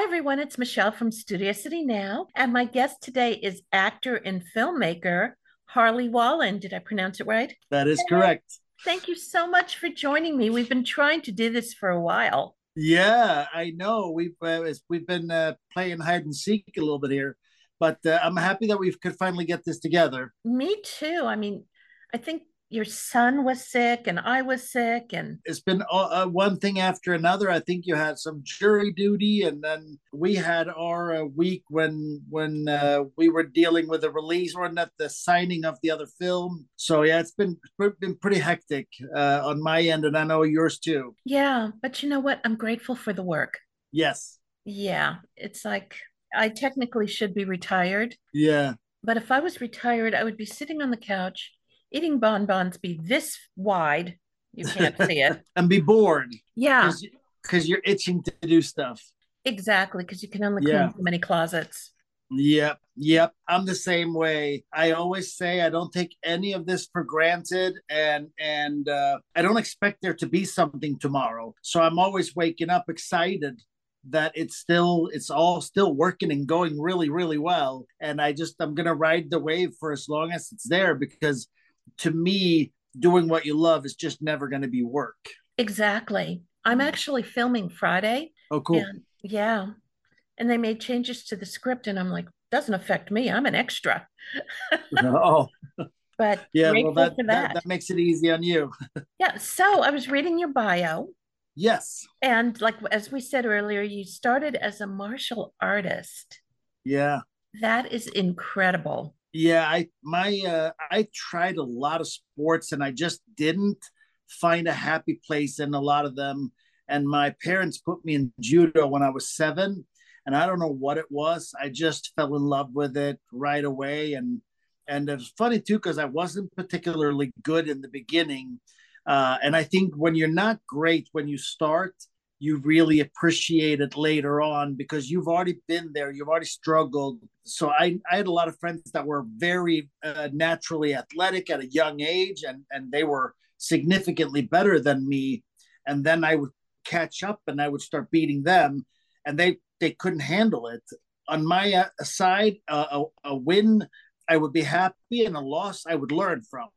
Hi, everyone. It's Michelle from Studio City Now. And my guest today is actor and filmmaker Harley Wallen. Did I pronounce it right? That is correct. Thank you so much for joining me. We've been trying to do this for a while. Yeah, I know. We've uh, we've been uh, playing hide and seek a little bit here, but uh, I'm happy that we could finally get this together. Me too. I mean, I think your son was sick and I was sick and it's been uh, uh, one thing after another. I think you had some jury duty, and then we had our uh, week when when uh, we were dealing with the release or not the signing of the other film. So yeah, it's been been pretty hectic uh, on my end, and I know yours too. Yeah, but you know what? I'm grateful for the work. Yes. Yeah, it's like I technically should be retired. Yeah. But if I was retired, I would be sitting on the couch eating bonbons be this wide. You can't see it. and be bored. Yeah. Because you're itching to do stuff. Exactly. Because you can only clean yeah. so many closets. Yep. Yep. I'm the same way. I always say I don't take any of this for granted and and uh, I don't expect there to be something tomorrow. So I'm always waking up excited that it's still it's all still working and going really really well and i just i'm gonna ride the wave for as long as it's there because to me, doing what you love is just never going to be work. Exactly. I'm mm. actually filming Friday. Oh, cool. And, yeah. And they made changes to the script, and I'm like, doesn't affect me. I'm an extra. oh. But yeah, well, that, that. that that makes it easy on you. yeah. So I was reading your bio. Yes. And like as we said earlier, you started as a martial artist. Yeah. That is incredible. Yeah, I my uh, I tried a lot of sports and I just didn't find a happy place in a lot of them. And my parents put me in judo when I was seven, and I don't know what it was. I just fell in love with it right away, and and it was funny too because I wasn't particularly good in the beginning. Uh, and I think when you're not great when you start, you really appreciate it later on because you've already been there you've already struggled. So i, I had a lot of friends that were very uh, naturally athletic at a young age and and they were significantly better than me. And then i would catch up and i would start beating them and they they couldn't handle it. On my uh, side a, a win i would be happy and a loss i would learn from.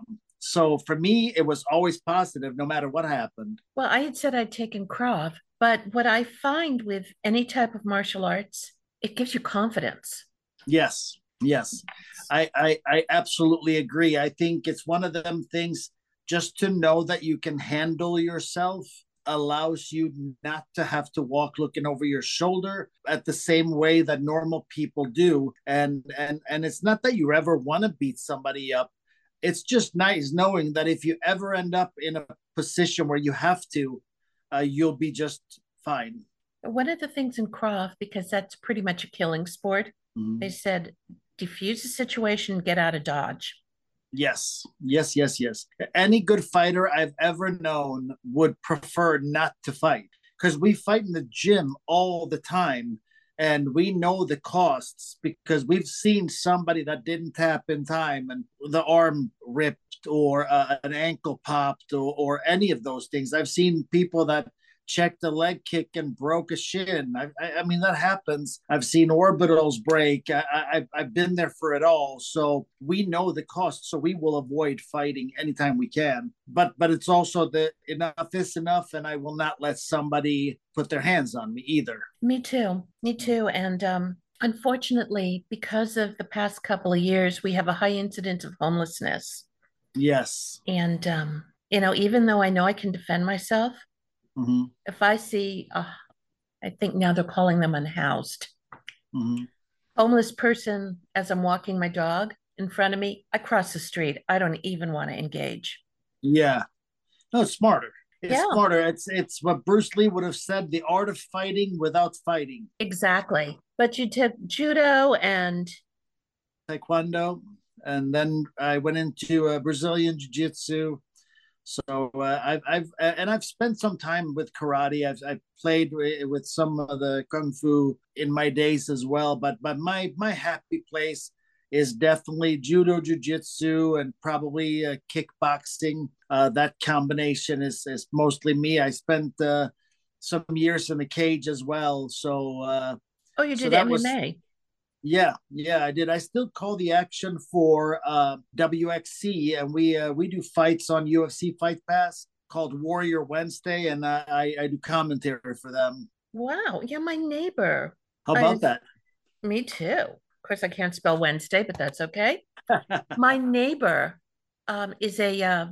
So for me, it was always positive no matter what happened. Well, I had said I'd taken Krav, but what I find with any type of martial arts, it gives you confidence. Yes, yes. I, I, I absolutely agree. I think it's one of them things just to know that you can handle yourself allows you not to have to walk looking over your shoulder at the same way that normal people do and and and it's not that you ever want to beat somebody up it's just nice knowing that if you ever end up in a position where you have to uh, you'll be just fine. One of the things in Krav, because that's pretty much a killing sport, mm-hmm. they said defuse the situation, get out of Dodge. Yes, yes, yes, yes. Any good fighter I've ever known would prefer not to fight because we fight in the gym all the time and we know the costs because we've seen somebody that didn't tap in time and the arm ripped or uh, an ankle popped or, or any of those things. I've seen people that checked a leg kick and broke a shin. I, I, I mean, that happens. I've seen orbitals break. I, I, I've been there for it all. So we know the cost. So we will avoid fighting anytime we can. But but it's also the enough is enough, and I will not let somebody put their hands on me either. Me too. Me too. And um, unfortunately, because of the past couple of years, we have a high incidence of homelessness. Yes. And um, you know, even though I know I can defend myself, Mm-hmm. If I see, uh, I think now they're calling them unhoused, mm-hmm. homeless person as I'm walking my dog in front of me, I cross the street. I don't even want to engage. Yeah. No, it's smarter. It's yeah. smarter. It's it's what Bruce Lee would have said: the art of fighting without fighting. Exactly. But you took judo and taekwondo, and then I went into uh, Brazilian jiu-jitsu so uh, I've, I've and I've spent some time with karate. I've, I've played with some of the kung fu in my days as well. But but my my happy place is definitely judo, jujitsu, and probably uh, kickboxing. Uh, that combination is is mostly me. I spent uh, some years in the cage as well, so uh, Oh, you So did was MMA. Yeah, yeah, I did. I still call the action for uh, WXC, and we uh, we do fights on UFC Fight Pass called Warrior Wednesday, and I I, I do commentary for them. Wow. Yeah, my neighbor. How I, about that? me too. Of course, I can't spell Wednesday, but that's okay. My neighbor um, is a uh,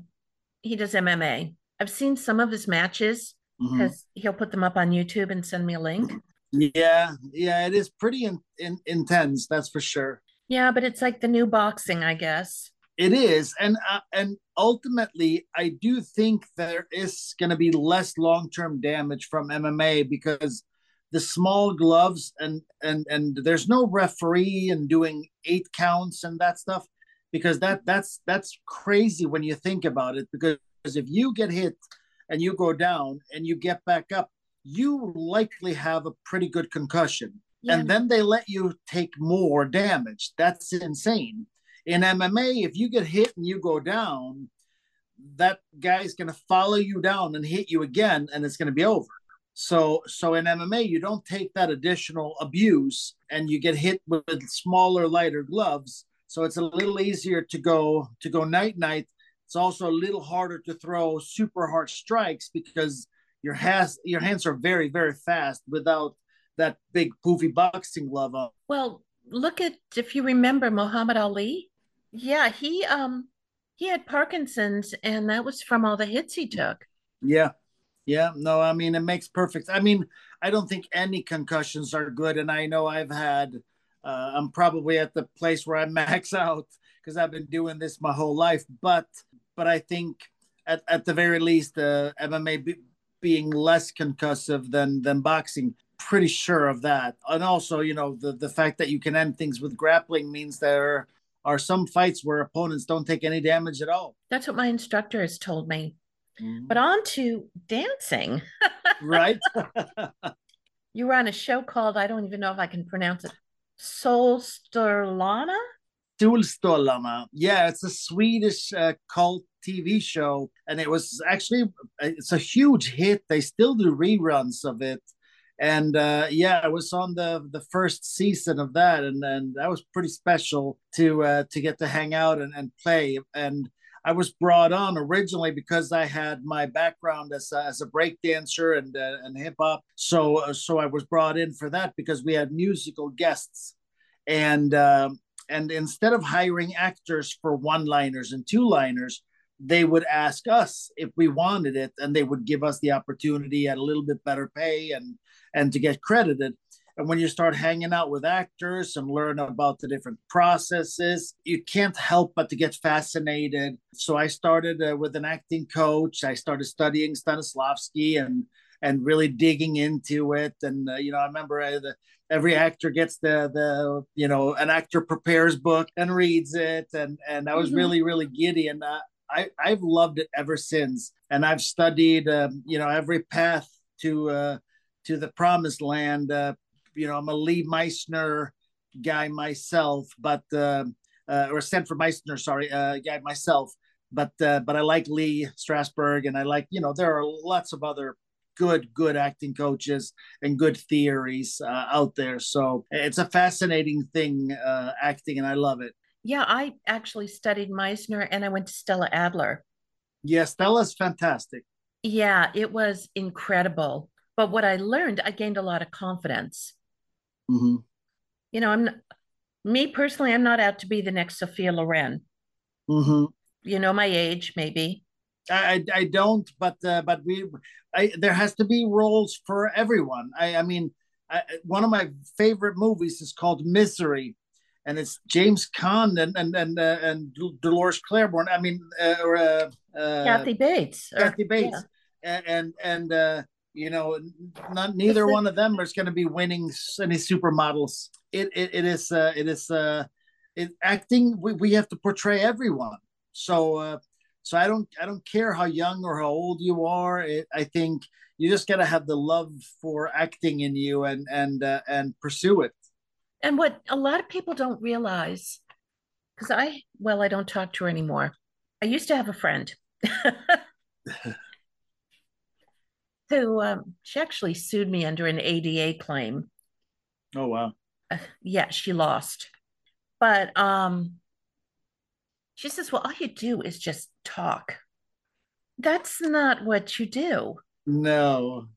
he does MMA. I've seen some of his matches Mhm. because he'll put them up on YouTube and send me a link. Yeah, yeah, it is pretty in, in, intense, that's for sure. Yeah, but it's like the new boxing, I guess. It is, and uh, and ultimately, I do think there is going to be less long term damage from MMA because the small gloves and and and there's no referee and doing eight counts and that stuff because that that's that's crazy when you think about it because if you get hit and you go down and you get back up, you likely have a pretty good concussion Yeah, and then they let you take more damage. That's insane. In MMA, if you get hit and you go down, that guy's going to follow you down and hit you again, and it's going to be over. So, so in MMA, you don't take that additional abuse, and you get hit with smaller, lighter gloves. So it's a little easier to go to go night night. It's also a little harder to throw super hard strikes because your has your hands are very very fast without that big poofy boxing glove on. Well, look at if you remember Muhammad Ali. Yeah, he um he had Parkinson's and that was from all the hits he took. Yeah, yeah. No, I mean it makes perfect. I mean, I don't think any concussions are good, and I know I've had. Uh, I'm probably at the place where I max out because I've been doing this my whole life. But but I think at, at the very least, uh, MMA be, being less concussive than than boxing. Pretty sure of that. And also, you know, the the fact that you can end things with grappling means there are some fights where opponents don't take any damage at all. That's what my instructor has told me. But Mhm. on to dancing. Right? You were on a show called, I don't even know if I can pronounce it, Solsterlana? Solstollarna. Yeah, it's a Swedish uh, cult TV show, and it was actually it's a huge hit. They still do reruns of it, and uh, yeah, I was on the the first season of that, and and that was pretty special to uh, to get to hang out and, and play. And I was brought on originally because I had my background as a, as a break dancer and uh, and hip hop. So uh, so I was brought in for that because we had musical guests, and um, and instead of hiring actors for one liners and two liners, they would ask us if we wanted it, and they would give us the opportunity at a little bit better pay and and to get credited. And when you start hanging out with actors and learn about the different processes, you can't help but to get fascinated. So I started uh, with an acting coach. I started studying Stanislavski and and really digging into it. And uh, you know, I remember uh, the, every actor gets the the you know an actor prepares book and reads it, and and I was Mhm. really really giddy, and uh, I I've loved it ever since. And I've studied um, you know every path to uh, to the promised land. Uh, you know, I'm a Lee Meisner guy myself, but uh, uh, or Stanford Meisner, sorry, uh, guy myself. But uh, but I like Lee Strasberg, and I like you know there are lots of other good good acting coaches and good theories uh, out there. So it's a fascinating thing uh, acting, and I love it. Yeah, I actually studied Meisner and I went to Stella Adler. Yeah, Stella's fantastic. Yeah, it was incredible. But what I learned, I gained a lot of confidence. hmm You know, I'm me personally, I'm not out to be the next Sophia Loren. hmm You know my age, maybe. I, I don't, but uh, but we, I, there has to be roles for everyone. I, I mean, I, one of my favorite movies is called Misery, and it's James Caan and and and uh, and Dolores Claiborne. I mean, uh, or uh, uh, Kathy Bates. Kathy Bates, yeah. and and, and uh, you know, not neither one of them is going to be winning any supermodels. It it, it is uh, it is uh, it, acting. We, we have to portray everyone. So uh, so I don't I don't care how young or how old you are. It, I think you just got to have the love for acting in you and and uh, and pursue it. And what a lot of people don't realize, because I, well, I don't talk to her anymore. I used to have a friend who um, she actually sued me under an ADA claim. Oh wow. Uh, yeah, she lost. But um she says, well, all you do is just talk. That's not what you do. No.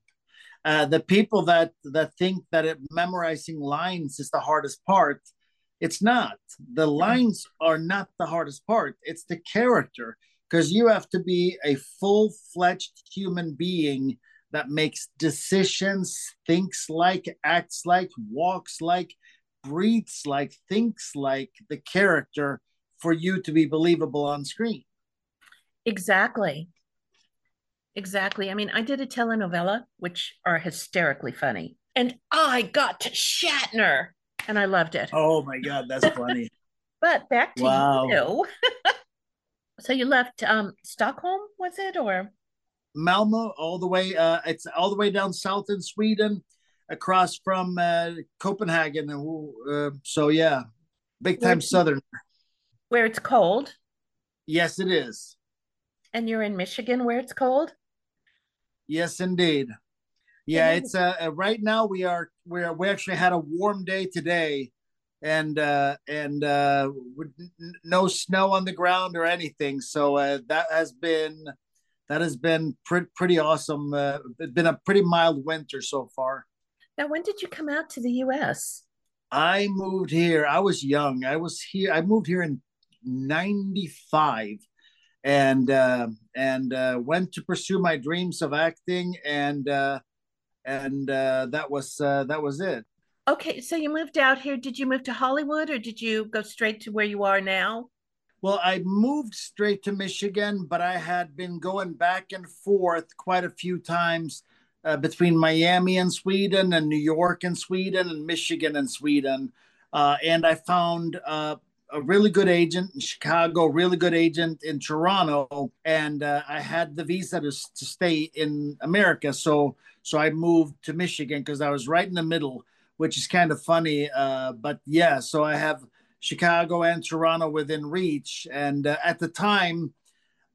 Uh, the people that that think that it, memorizing lines is the hardest part, it's not. The lines are not the hardest part. It's the character because you have to be a full-fledged human being that makes decisions, thinks like, acts like, walks like, breathes like, thinks like the character for you to be believable on screen. Exactly. Exactly. I mean, I did a telenovela, which are hysterically funny, and I got to Shatner, and I loved it. Oh my god, that's funny. but back to wow. you. so you left um, Stockholm, was it, or Malmo, all the way? Uh, it's all the way down south in Sweden, across from uh, Copenhagen. Uh, so yeah, big time Southern. Where it's cold. Yes, it is. And you're in Michigan, where it's cold. Yes, indeed. Yeah, it's uh, uh right now we are we are we actually had a warm day today, and uh and uh no snow on the ground or anything. So uh, that has been that has been pretty pretty awesome. Uh, it's been a pretty mild winter so far. Now, when did you come out to the U.S.? I moved here. I was young. I was here. I moved here in '95 and uh, and uh, went to pursue my dreams of acting, and uh, and uh, that was uh, that was it. Okay, so you moved out here. Did you move to Hollywood, or did you go straight to where you are now? Well, I moved straight to Michigan, but I had been going back and forth quite a few times uh, between Miami and Sweden, and New York and Sweden, and Michigan and Sweden. Uh, and I found uh, a really good agent in Chicago, really good agent in Toronto, and uh, I had the visa to, to stay in America. So so I moved to Michigan because I was right in the middle, which is kind of funny. Uh, but yeah, so I have Chicago and Toronto within reach, and uh, at the time,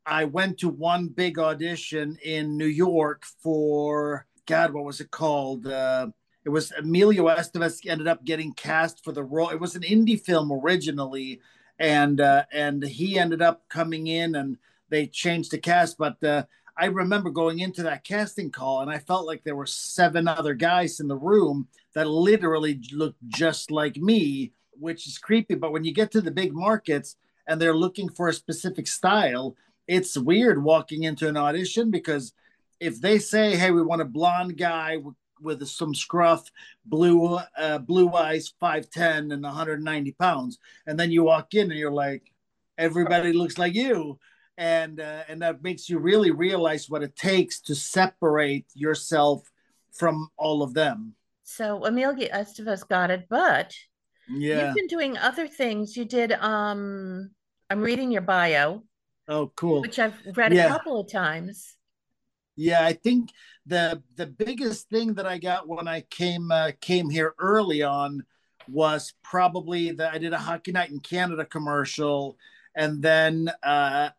I went to one big audition in New York for God, what was it called? Uh, it was Emilio Estevez ended up getting cast for the role. It was an indie film originally, and uh, and he ended up coming in, and they changed the cast. But uh, I remember going into that casting call, and I felt like there were seven other guys in the room that literally looked just like me, which is creepy. But when you get to the big markets and they're looking for a specific style, it's weird walking into an audition because if they say, "Hey, we want a blonde guy with some scruff, blue uh, blue eyes, five ten and 190 pounds, and then you walk in and you're like, everybody looks like you, and uh, and that makes you really realize what it takes to separate yourself from all of them. So Emilio Estevez got it, but yeah, you've been doing other things. You did. um I'm reading your bio. Oh, cool. Which I've read yeah. a couple of times. Yeah, I think the the biggest thing that I got when I came uh, came here early on was probably that I did a Hockey Night in Canada commercial, and then uh,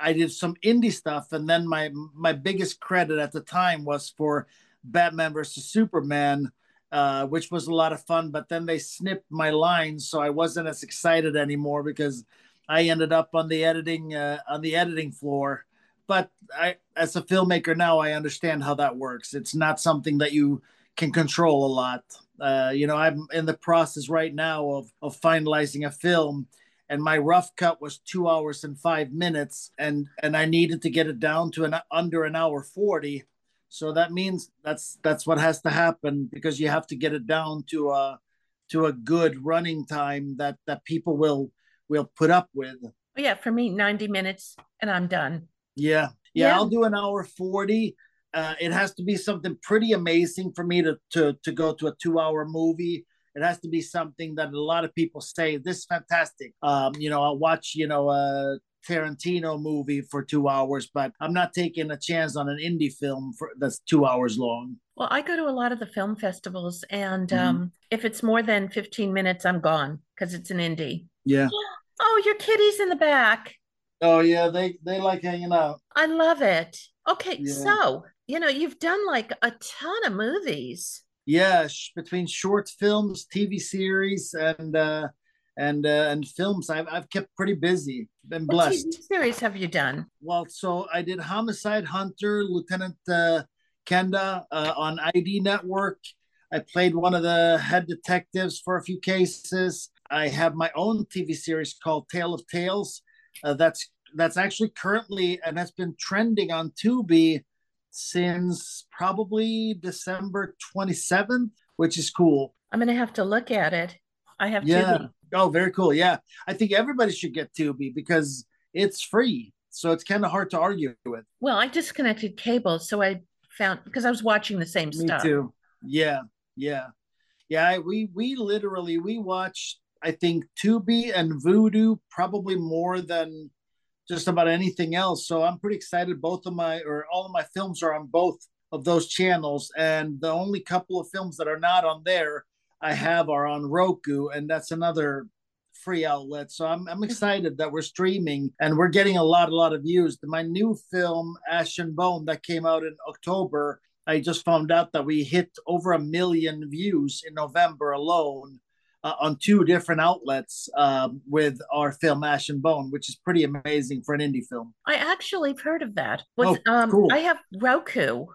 I did some indie stuff, and then my my biggest credit at the time was for Batman versus Superman, uh, which was a lot of fun. But then they snipped my lines, so I wasn't as excited anymore because I ended up on the editing uh, on the editing floor but I, as a filmmaker now, I understand how that works. It's not something that you can control a lot. Uh, you know, I'm in the process right now of of finalizing a film, and my rough cut was two hours and five minutes, and and I needed to get it down to an under an hour forty. So that means that's that's what has to happen because you have to get it down to a to a good running time that that people will will put up with. Yeah, for me, ninety minutes, and I'm done. Yeah. Yeah, yeah. I'll do an hour 40. Uh, it has to be something pretty amazing for me to, to, to go to a two hour movie. It has to be something that a lot of people say, this is fantastic. Um, you know, I'll watch, you know, a Tarantino movie for two hours, but I'm not taking a chance on an indie film for that's two hours long. Well, I go to a lot of the film festivals, and mm-hmm. um, if it's more than 15 minutes, I'm gone because it's an indie. Yeah. Oh, your kitty's in the back. Oh yeah, they they like hanging out. I love it. Okay, yeah. so you know you've done like a ton of movies. Yeah, sh- between short films, TV series, and uh, and uh, and films, I've I've kept pretty busy. Been blessed. What TV series have you done? Well, so I did Homicide Hunter, Lieutenant uh, Kenda uh, on ID Network. I played one of the head detectives for a few cases. I have my own TV series called Tale of Tales. Uh, that's that's actually currently and that's been trending on Tubi since probably December 27th, which is cool. I'm gonna have to look at it. I have Yeah. to. Oh, very cool. Yeah. I think everybody should get Tubi because it's free. So it's kind of hard to argue with. Well, I disconnected cable, so I found because I was watching the same Me stuff. too. Yeah. Yeah. Yeah. I, we we literally we watched I think Tubi and Vudu probably more than just about anything else. So I'm pretty excited. Both of my or all of my films are on both of those channels, and the only couple of films that are not on there I have are on Roku, and that's another free outlet. So I'm I'm mm-hmm. excited that we're streaming and we're getting a lot a lot of views. My new film Ash and Bone that came out in October. I just found out that we hit over a million views in November alone uh, on two different outlets um, with our film Ash and Bone, which is pretty amazing for an indie film. I actually have heard of that. Was Oh, um cool. I have Roku.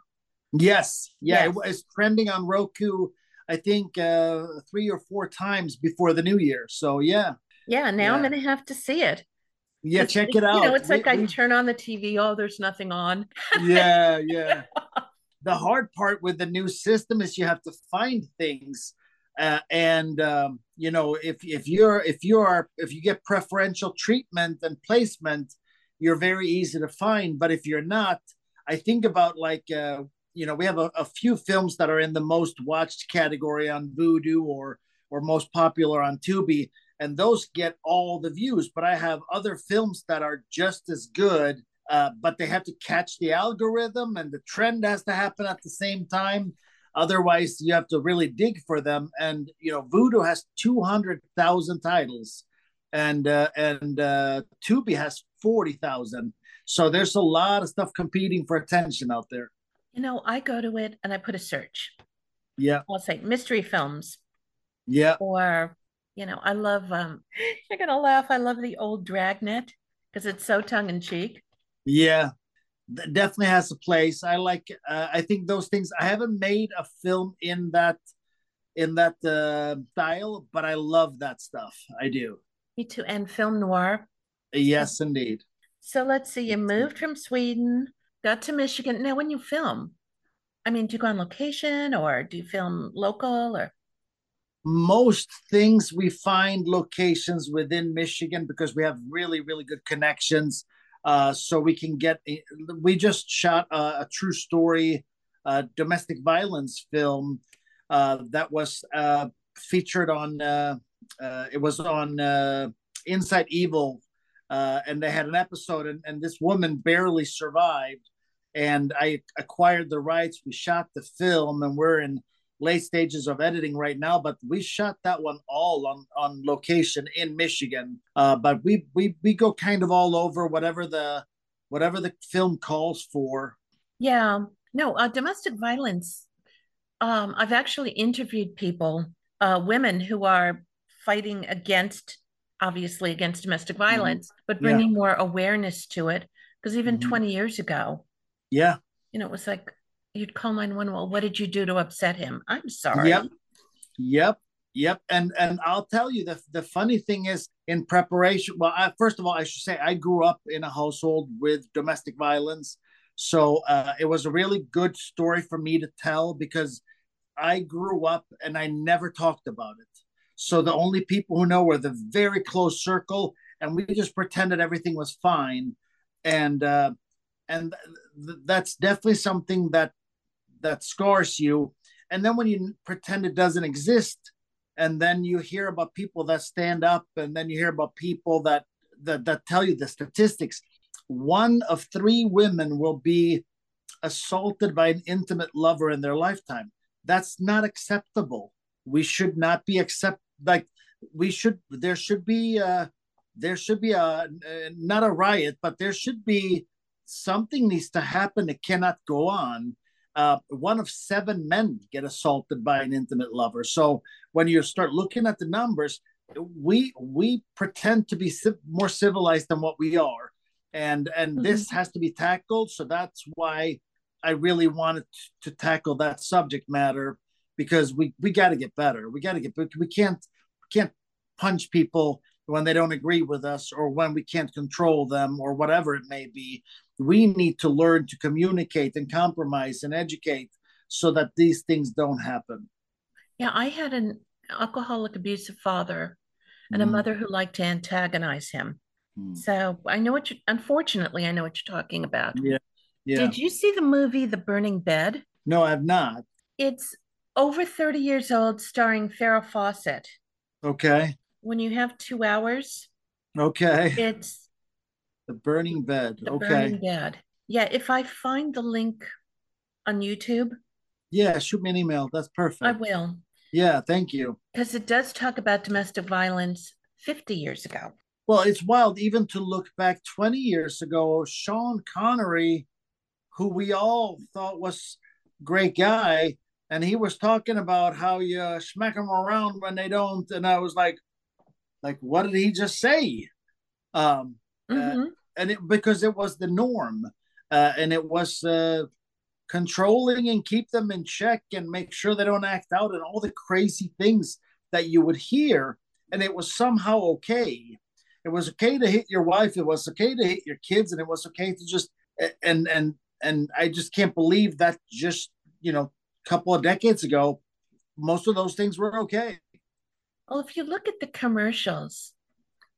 Yes, yeah, Yes. it was trending on Roku. I think uh, three or four times before the new year. So yeah, Yeah, now I'm gonna have to see it. yeah, It's- check it out. You know, it's like We- I turn on the TV, oh, there's nothing on. yeah, yeah. The hard part with the new system is you have to find things, uh, and um, you know if if you're if you are if you get preferential treatment and placement, you're very easy to find. But if you're not, I think about like uh, you know we have a, a few films that are in the most watched category on Vudu or or most popular on Tubi, and those get all the views. But I have other films that are just as good uh, but they have to catch the algorithm and the trend has to happen at the same time. Otherwise, you have to really dig for them. And you know, Vudu has two hundred thousand titles, and uh, and uh, Tubi has forty thousand. So there's a lot of stuff competing for attention out there. You know, I go to it and I put a search. Yeah, I'll say mystery films yeah, or you know, I love um you're gonna laugh. I love the old Dragnet because it's so tongue in cheek. yeah. Definitely has a place. I like. Uh, I think those things. I haven't made a film in that in that uh, style, but I love that stuff. I do. Me too. And film noir. Yes, indeed. So let's see, you moved from Sweden, got to Michigan. Now, when you film, I mean, do you go on location or do you film local or most things we find locations within Michigan because we have really, really good connections. Uh, so we can get. We just shot a, a true story uh, domestic violence film uh, that was uh, featured on. Uh, uh, it was on uh, Inside Evil, uh, and they had an episode, and, and this woman barely survived. And I acquired the rights. We shot the film, and we're in late stages of editing right now, but we shot that one all on on location in Michigan. Uh, but we we we go kind of all over whatever the whatever the film calls for. yeah, no, uh, domestic violence. Um, I've actually interviewed people, uh, women who are fighting against, obviously against domestic violence, but Mm-hmm. Yeah. bringing more awareness to it. Because even Mhm. 20 years ago, Yeah, you know, it was like you'd call 911. Well, what did you do to upset him? I'm sorry. Yep. Yep. Yep. And and I'll tell you the the funny thing is in preparation. Well, I, first of all, I should say I grew up in a household with domestic violence, so uh, it was a really good story for me to tell because I grew up and I never talked about it. So the only people who know were the very close circle, and we just pretended everything was fine, and uh, and th- that's definitely something that that scars you. And then when you pretend it doesn't exist, and then you hear about people that stand up, and then you hear about people that that, that tell you the statistics. One of three women will be assaulted by an intimate lover in their lifetime. That's not acceptable. We should not be accept like we should. There should be uh, there should be a uh, not a riot, but there should be something needs to happen. It cannot go on uh, one of seven men get assaulted by an intimate lover. So when you start looking at the numbers, we we pretend to be more civilized than what we are, and and mm-hmm. this has to be tackled. So that's why I really wanted to tackle that subject matter because we we got to get better. We got to get we can't can't punch people when they don't agree with us or when we can't control them or whatever it may be. We need to learn to communicate and compromise and educate so that these things don't happen. Yeah, I had an alcoholic abusive father and mm. a mother who liked to antagonize him. Mm. So I know what you unfortunately I know what you're talking about. Yeah. Yeah. Did you see the movie The Burning Bed? No, I've not. It's over 30 years old, starring Farrah Fawcett. Okay. When you have two hours. Okay. It's The Burning Bed. The okay. Burning Bed. Yeah, if I find the link on YouTube. Yeah, shoot me an email. That's perfect. I will. Yeah, thank you. Because it does talk about domestic violence 50 years ago. Well, it's wild even to look back 20 years ago. Sean Connery, who we all thought was great guy, and he was talking about how you smack them around when they don't, and I was like, like what did he just say? Um, mm-hmm. uh, and it because it was the norm, uh, and it was uh, controlling and keep them in check and make sure they don't act out and all the crazy things that you would hear and it was somehow okay. It was okay to hit your wife it was okay to hit your kids and it was okay to just and and and i just can't believe that just you know a couple of decades ago most of those things were okay. Well if you look at the commercials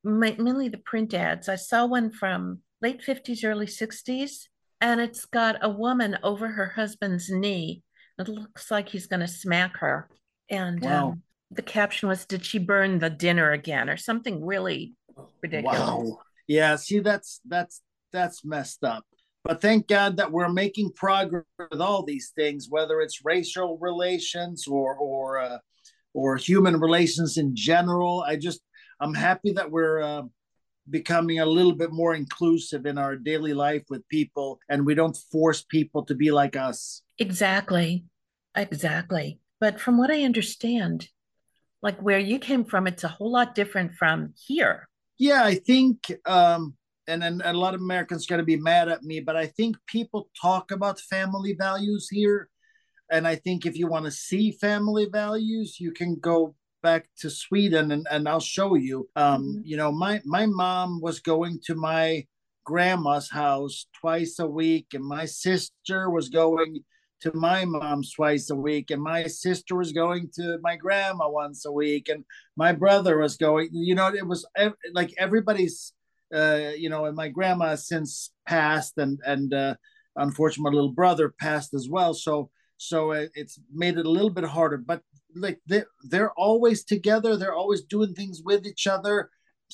mainly the print ads i saw one from late 50s early 60s and it's got a woman over her husband's knee. It looks like he's going to smack her. And wow. um, the caption was, "Did she burn the dinner again?" or something really ridiculous. Wow. Yeah. See, that's that's that's messed up. But thank God that we're making progress with all these things, whether it's racial relations or or uh, or human relations in general. I just I'm happy that we're uh, becoming a little bit more inclusive in our daily life with people and we don't force people to be like us. Exactly. Exactly. But from what I understand, like where you came from, it's a whole lot different from here. Yeah, I think um and, and a lot of Americans going to be mad at me, but I think people talk about family values here. And I think if you want to see family values, you can go back to Sweden and, and I'll show you. Um, mm-hmm. You know, my, my mom was going to my grandma's house twice a week, and my sister was going to my mom's twice a week, and my sister was going to my grandma once a week, and my brother was going. You know, it was like everybody's. Uh, you know, and my grandma since passed, and and uh, unfortunately, my little brother passed as well. So so it's made it a little bit harder. But like they're, they're always together. They're always doing things with each other.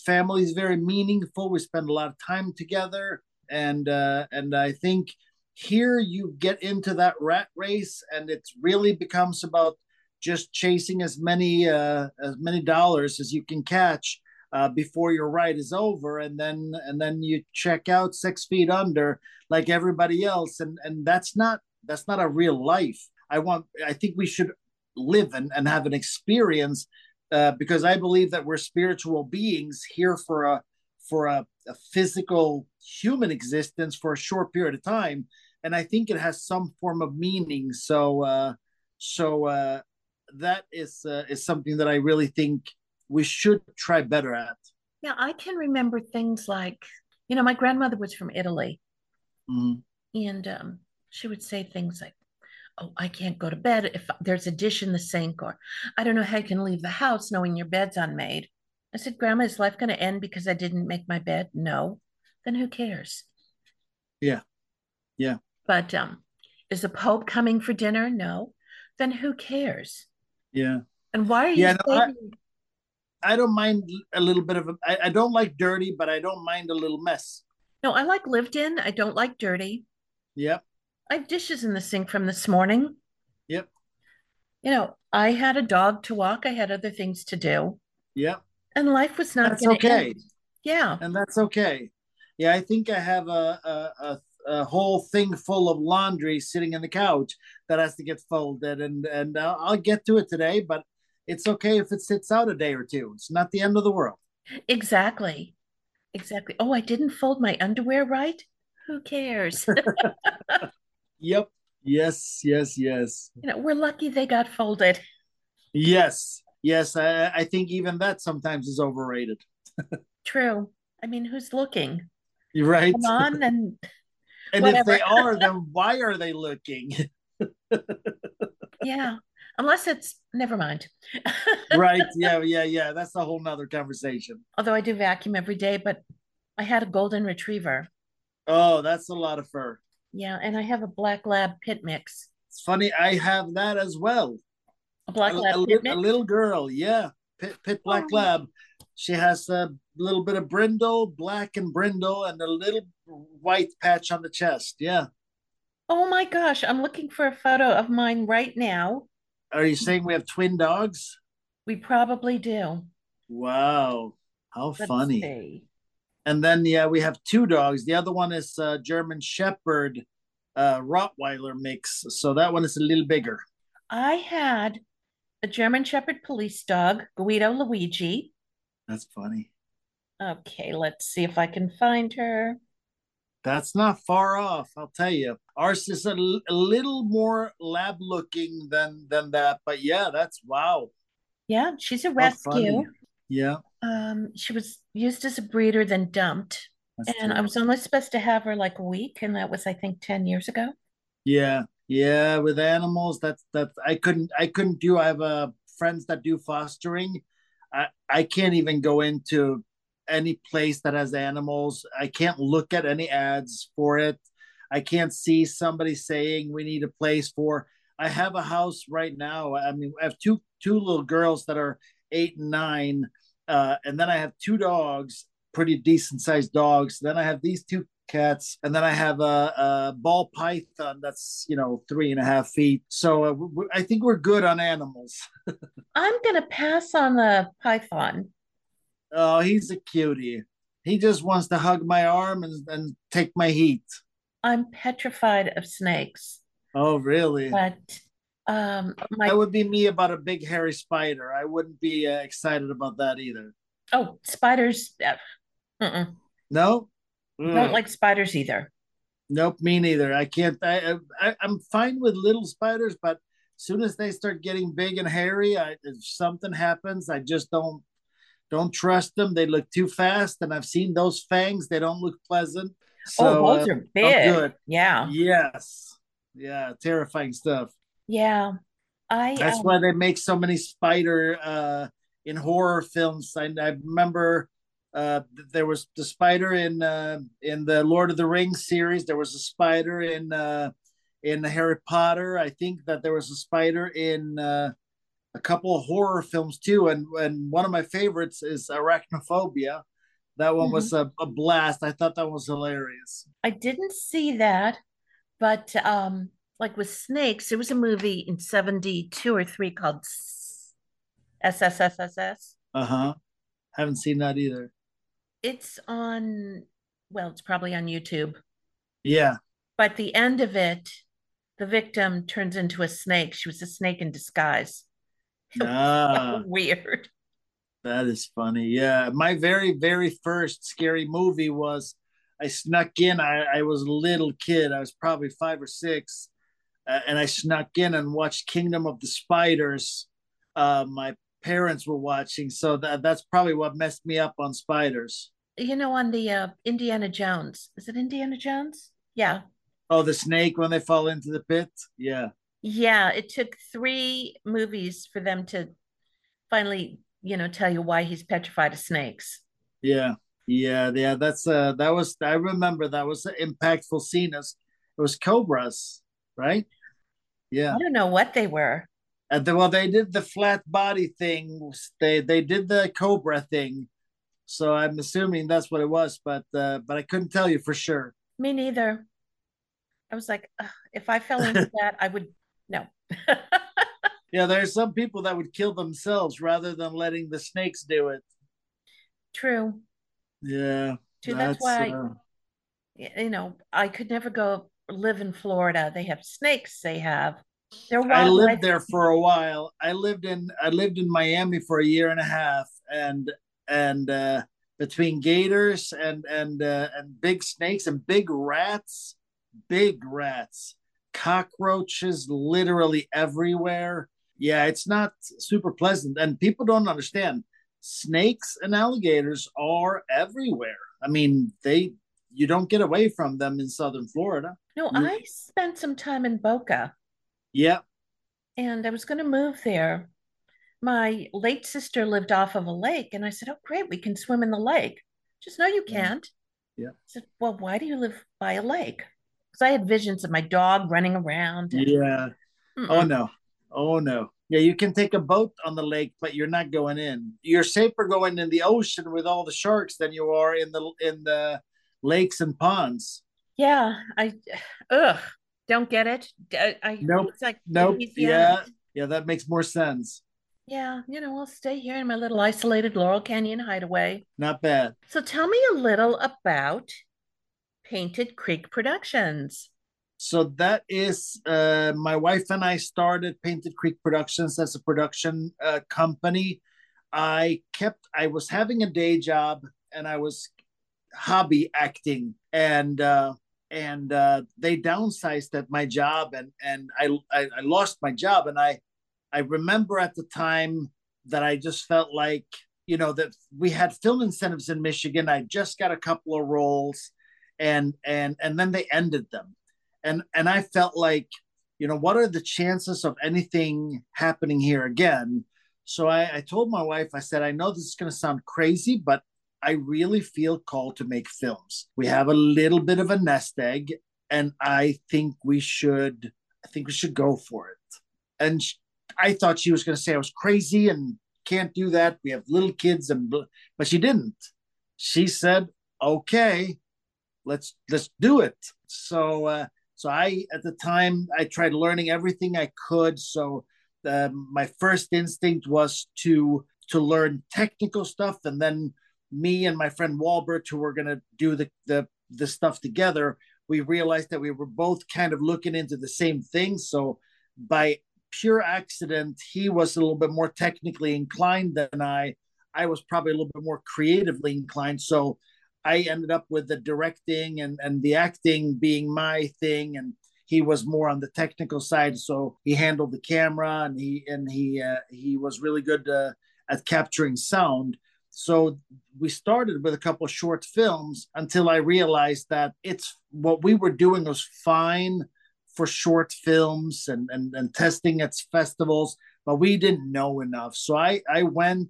Family is very meaningful. We spend a lot of time together. And uh and i think here you get into that rat race and it really becomes about just chasing as many uh as many dollars as you can catch uh, before your ride is over. And then and then you check out six feet under like everybody else. And and that's not that's not a real life. I want i think we should live and, and have an experience uh, because I believe that we're spiritual beings here for a for a, a, physical human existence for a short period of time, and I think it has some form of meaning. So uh, so uh, that is uh, is something that I really think we should try better at. Yeah, I can remember things like you know my grandmother was from Italy, mm-hmm. and um, she would say things like oh, I can't go to bed if there's a dish in the sink, or I don't know how you can leave the house knowing your bed's unmade. I said, Grandma, is life going to end because I didn't make my bed? No. Then who cares? Yeah. Yeah. But um, is the Pope coming for dinner? No. Then who cares? Yeah. And why are you? Yeah, no, I, I, don't mind a little bit of. A, I, I don't like dirty, but I don't mind a little mess. No, I like lived in. I don't like dirty. Yep. I have dishes in the sink from this morning. Yep. You know, I had a dog to walk. I had other things to do. Yep. And life was not that's okay. End. Yeah. And that's okay. Yeah, I think I have a, a, a, a whole thing full of laundry sitting in the couch that has to get folded, and and uh, I'll get to it today, but it's okay if it sits out a day or two. It's not the end of the world. Exactly. Exactly. Oh, I didn't fold my underwear right. Who cares? yep. Yes. Yes. Yes. You know, we're lucky they got folded. Yes. Yes. I, I think even that sometimes is overrated. True. I mean, who's looking? You're right. Come on and and whatever. if they are, then why are they looking? yeah. Unless it's never mind. right. Yeah, yeah, yeah. That's a whole nother conversation. Although I do vacuum every day, but I had a golden retriever. Oh, that's a lot of fur. Yeah, and I have a black lab pit mix. It's funny, I have that as well. A black a, lab a, pit a, little girl, yeah. Pit, pit black oh. lab. She has a little bit of brindle, black and brindle, and a little white patch on the chest. Yeah. Oh my gosh, I'm looking for a photo of mine right now. Are you saying we have twin dogs? We probably do. Wow. How Let's funny. See. And then, yeah, we have two dogs. The other one is uh, German Shepherd uh, Rottweiler mix. So that one is a little bigger. I had a German Shepherd police dog, Guido Luigi. That's funny. Okay, let's see if I can find her. That's not far off, I'll tell you. Ours is a, l- a little more lab looking than than that, but yeah, that's wow. Yeah, she's a rescue. Yeah. Um, she was used as a breeder, then dumped, that's and. I was only supposed to have her like a week, and that was I think ten years ago. Yeah, yeah. With animals, that's that's I couldn't I couldn't do. I have uh, friends that do fostering. I I can't even go into any place that has animals. I can't look at any ads for it. I can't see somebody saying we need a place for. I have a house right now. I mean, I have two two little girls that are eight and nine, uh, and then I have two dogs, pretty decent sized dogs. Then I have these two cats, and then I have a, a ball python that's you know three and a half feet. So uh, I think we're good on animals. I'm gonna pass on the python. Oh, he's a cutie. He just wants to hug my arm and, and take my heat. I'm petrified of snakes. Oh, really? But um, my... that would be me about a big hairy spider. I wouldn't be uh, excited about that either. Oh, spiders. Uh, no, mm. don't like spiders either. Nope, me neither. I can't. I, I I'm fine with little spiders, but as soon as they start getting big and hairy, I, if something happens, I just don't don't trust them. They look too fast, and I've seen those fangs. They don't look pleasant. So, oh, those uh, are big. Good. Yeah. Yes. Yeah. Terrifying stuff. Yeah. I. That's um, why they make so many spider uh, in horror films. I, I remember uh, there was the spider in uh, in the Lord of the Rings series. There was a spider in uh, in Harry Potter. I think that there was a spider in uh, a couple of horror films too, and and one of my favorites is Arachnophobia. That one mm-hmm. was a, a, blast. I thought that was hilarious. I didn't see that, but um, like with snakes, there was a movie in '72 or three called SSSSS. Uh huh. Haven't seen that either. It's on. Well, it's probably on YouTube. Yeah. But the end of it, the victim turns into a snake. She was a snake in disguise. Ah, so weird. That is funny. Yeah. My very, very first scary movie was I snuck in. I, I was a little kid. I was probably five or six. Uh, and I snuck in and watched Kingdom of the Spiders. Uh, my parents were watching. So that, that's probably what messed me up on spiders. You know, on the uh, Indiana Jones. Is it Indiana Jones? Yeah. Oh, the snake when they fall into the pit? Yeah. Yeah, it took three movies for them to finally, you know, tell you why he's petrified of snakes. Yeah, yeah, yeah. That's uh, that was I remember that was an impactful scene. Was, it was cobras, right? Yeah. I don't know what they were. And the, well, they did the flat body thing. They they did the cobra thing. So I'm assuming that's what it was, but uh, but I couldn't tell you for sure. Me neither. I was like, if I fell into that, I would no. yeah, there are some people that would kill themselves rather than letting the snakes do it. True. Yeah. True. That's, that's why. Uh... you know, I could never go live in Florida. They have snakes. They have their I lived there for a while. I lived in I lived in Miami for a year and a half, and and uh, between gators and and uh, and big snakes and big rats, big rats, cockroaches, literally everywhere. Yeah, it's not super pleasant, and people don't understand. Snakes and alligators are everywhere. I mean, they you don't get away from them in southern Florida. No, I spent some time in Boca. Yeah. And I was going to move there. My late sister lived off of a lake, and I said, "Oh, great, we can swim in the lake." Just no, you can't. Yeah. I said, "Well, why do you live by a lake?" Because I had visions of my dog running around. And... Yeah. Mm-mm. Oh no. Oh no. Yeah, you can take a boat on the lake, but you're not going in. You're safer going in the ocean with all the sharks than you are in the in the lakes and ponds. Yeah, I ugh, don't get it. I, I nope. It's like nope. Yeah, yeah, that makes more sense. Yeah, you know, I'll stay here in my little isolated Laurel Canyon hideaway. Not bad. So tell me a little about Painted Creek Productions. So that is uh, my wife and I started Painted Creek Productions as a production uh, company. I kept I was having a day job and I was hobby acting and uh, and uh, they downsized at my job and and I, I I lost my job. And I I remember at the time that I just felt like you know that we had film incentives in Michigan. I just got a couple of roles and and and then they ended them. And and I felt like you know what are the chances of anything happening here again? So I, I told my wife i said i know this is going to sound crazy but I really feel called to make films. We have a little bit of a nest egg, and I think we should. I think we should go for it. And I thought she was going to say I was crazy and can't do that. We have little kids, and but she didn't. She said, "Okay, let's let's do it." So, uh, so I at the time I tried learning everything I could. So, uh, my first instinct was to to learn technical stuff, and then me and my friend Walbert, who were going to do the, the the stuff together, we realized that we were both kind of looking into the same thing. So by pure accident, he was a little bit more technically inclined than I. I was probably a little bit more creatively inclined. So I ended up with the directing and, and the acting being my thing. And he was more on the technical side. So he handled the camera and he, and he, uh, he was really good uh, at capturing sound. So we started with a couple of short films until I realized that it's what we were doing was fine for short films and, and, and testing at festivals, but we didn't know enough. So I, I went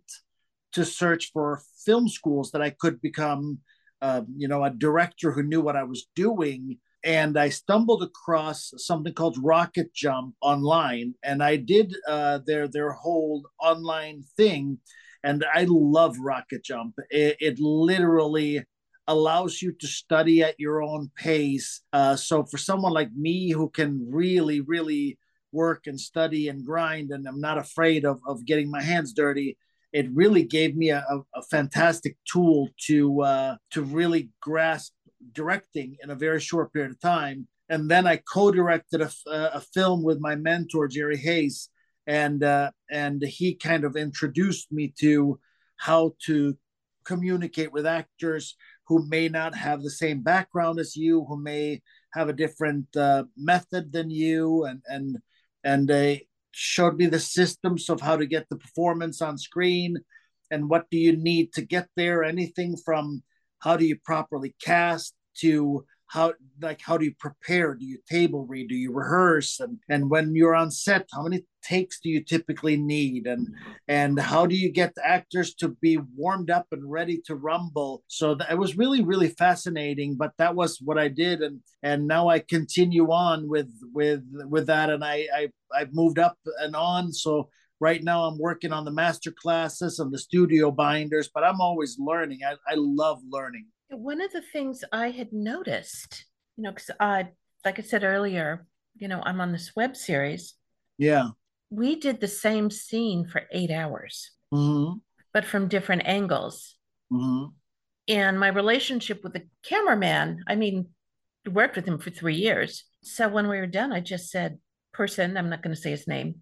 to search for film schools that I could become, uh, you know, a director who knew what I was doing. And I stumbled across something called Rocket Jump online, and I did uh, their their whole online thing and I love Rocket Jump. It, it literally allows you to study at your own pace. Uh, so for someone like me who can really, really work and study and grind, and I'm not afraid of, of getting my hands dirty, it really gave me a, a, fantastic tool to uh, to really grasp directing in a very short period of time. And then I co-directed a, a film with my mentor Jerry Hayes, and uh, and he kind of introduced me to how to communicate with actors who may not have the same background as you, who may have a different uh, method than you, and and and they showed me the systems of how to get the performance on screen, and what do you need to get there. Anything from how do you properly cast to how like how do you prepare? Do you table read? Do you rehearse? And and when you're on set how many takes do you typically need? And and how do you get the actors to be warmed up and ready to rumble? So that, it was really really fascinating but that was what i did. And and now i continue on with with with that. And i i i've moved up and on. So right now i'm working on the master classes and the studio binders but i'm always learning. I, I love learning one of the things I had noticed, you know, because I, like I said earlier, you know, I'm on this web series. Yeah. We did the same scene for eight hours, mm-hmm. but from different angles. Mm-hmm. And my relationship with the cameraman, I mean, worked with him for three years. So when we were done, I just said, person, I'm not going to say his name.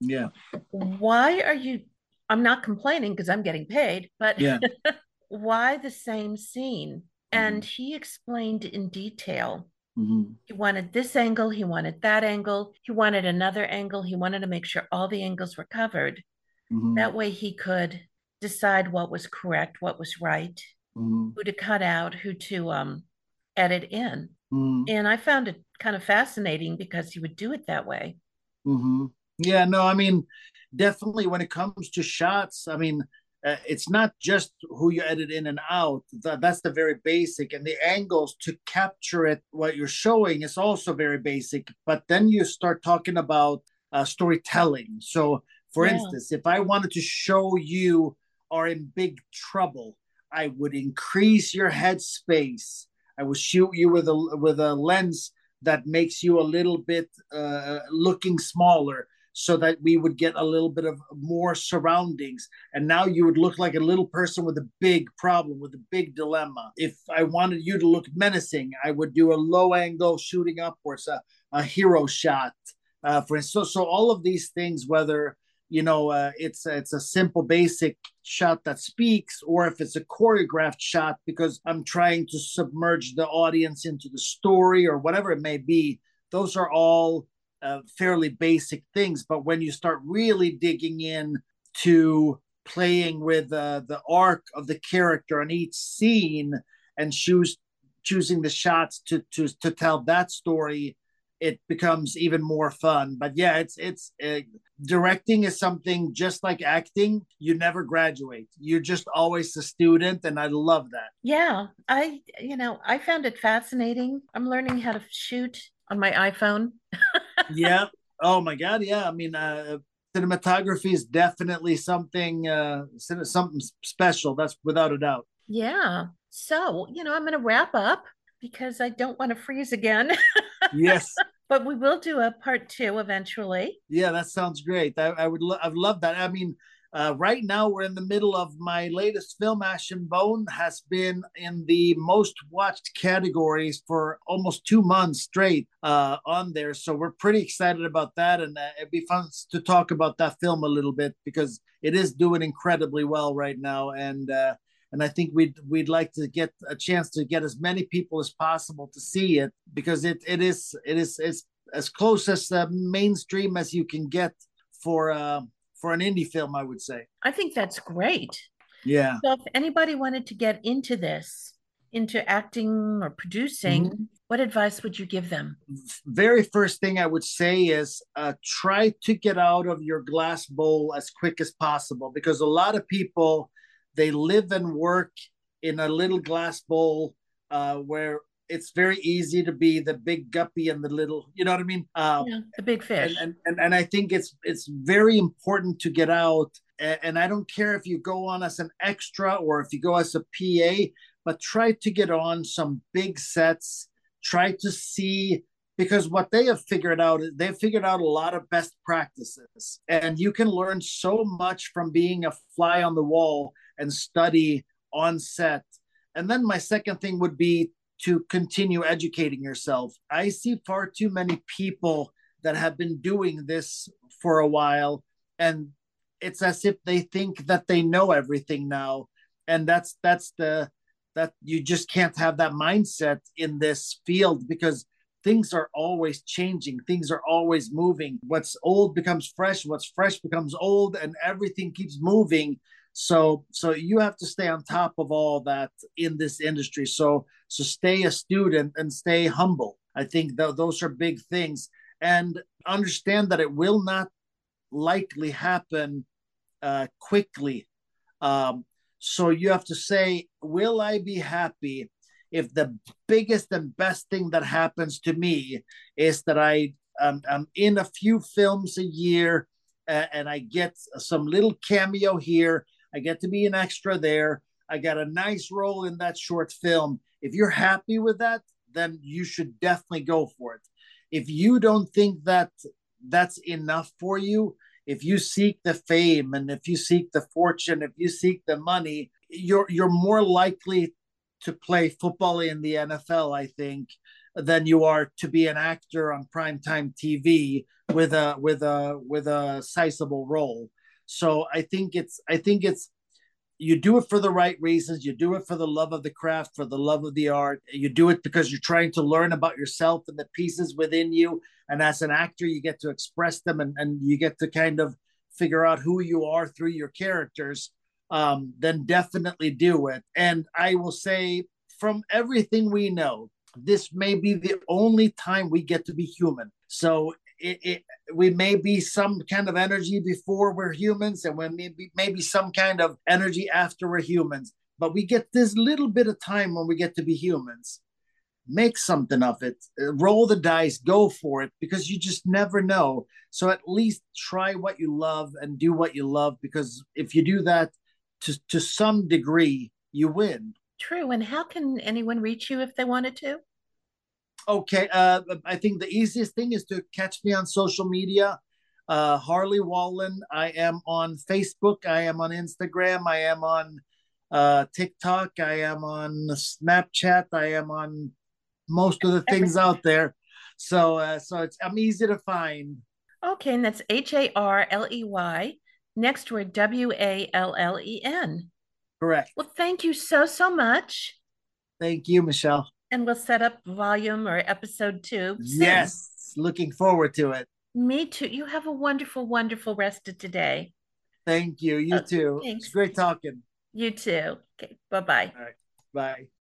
Yeah. Why are you? I'm not complaining because I'm getting paid, but Yeah. why the same scene? And he explained in detail. Mhm. He wanted this angle, he wanted that angle, he wanted another angle, he wanted to make sure all the angles were covered. Mhm. That way he could decide what was correct, what was right, Mhm. who to cut out, who to um edit in. Mhm. And I found it kind of fascinating because he would do it that way. hmm Yeah, no, I mean, definitely when it comes to shots, I mean, uh, it's not just who you edit in and out. That, that's the very basic, and the angles to capture it, what you're showing, is also very basic. But then you start talking about uh, storytelling. So, for Yeah. instance, if I wanted to show you are in big trouble, I would increase your head space. I would shoot you with a with a lens that makes you a little bit uh, looking smaller so that we would get a little bit of more surroundings. And now you would look like a little person with a big problem with a big dilemma. If i wanted you to look menacing i would do a low angle shooting upwards a, a hero shot uh, for instance. So, so all of these things whether you know uh, it's it's a simple basic shot that speaks or if it's a choreographed shot because i'm trying to submerge the audience into the story or whatever it may be those are all uh, fairly basic things but when you start really digging in to playing with uh, the arc of the character on each scene and choose choosing the shots to to to tell that story it becomes even more fun but yeah it's it's uh, directing is something just like acting you never graduate you're just always a student and i love that Yeah, I, you know, I found it fascinating. I'm learning how to shoot on my iPhone. yeah oh my god yeah i mean uh cinematography is definitely something uh something special that's without a doubt Yeah. So, you know, I'm going to wrap up because I don't want to freeze again, yes but we will do a part two eventually. Yeah, that sounds great. I, I would lo- I've loved that. I mean, uh, right now we're in the middle of my latest film, Ash and Bone, has been in the most watched categories for almost two months straight uh, on there. So we're pretty excited about that, and uh, it'd be fun to talk about that film a little bit because it is doing incredibly well right now, and uh, and I think we'd we'd like to get a chance to get as many people as possible to see it because it it is it is it's as close as uh, mainstream as you can get for uh, for an indie film, I would say. I think that's great. Yeah. So, if anybody wanted to get into this, into acting or producing, Mhm. what advice would you give them? Very first thing I would say is uh, try to get out of your glass bowl as quick as possible because a lot of people they live and work in a little glass bowl uh, where it's very easy to be the big guppy and the little you know what i mean uh, Yeah, the big fish. and, and, and and I think it's it's very important to get out. And, and I don't care if you go on as an extra or if you go as a PA, but try to get on some big sets. Try to see because what they have figured out is they've figured out a lot of best practices, and you can learn so much from being a fly on the wall and study on set. And then my second thing would be to continue educating yourself. I see far too many people that have been doing this for a while and it's as if they think that they know everything now and that's that's the that you just can't have that mindset in this field because things are always changing things are always moving. What's old becomes fresh what's fresh becomes old and everything keeps moving. So so you have to stay on top of all that in this industry. So so stay a student and stay humble. I think th- those are big things. And understand that it will not likely happen uh, quickly. Um, so you have to say will i be happy if the biggest and best thing that happens to me is that i um, i'm in a few films a year uh, and i get some little cameo here I get to be an extra there. I got a nice role in that short film. If you're happy with that, then you should definitely go for it. If you don't think that that's enough for you, if you seek the fame and if you seek the fortune, if you seek the money, you're you're more likely to play football in the NFL, I think, than you are to be an actor on primetime TV with a with a with a sizable role. So I think it's I think it's you do it for the right reasons. You do it for the love of the craft, for the love of the art. You do it because you're trying to learn about yourself and the pieces within you. And as an actor, you get to express them and, and you get to kind of figure out who you are through your characters. Um, then definitely do it. And I will say, from everything we know, this may be the only time we get to be human. So it, it, we may be some kind of energy before we're humans, and we may be maybe some kind of energy after we're humans. But we get this little bit of time when we get to be humans. Make something of it. Roll the dice. Go for it because you just never know. So at least try what you love and do what you love because if you do that to to some degree, you win. True. And how can anyone reach you if they wanted to? Okay, uh, I think the easiest thing is to catch me on social media. Uh, Harley Wallen. I am on Facebook. I am on Instagram. I am on uh, TikTok. I am on Snapchat. I am on most of the things out there. So, uh, so it's I'm easy to find. Okay, and that's H A R L E Y. Next word W A L L E N. Correct. Well, thank you so so much. Thank you, Michelle. And we'll set up volume or episode two. Soon. Yes, looking forward to it. Me too. You have a wonderful, wonderful rest of today. Thank you. You uh, too. Thanks. It's great talking. You too. Okay. Bye bye. All right. Bye.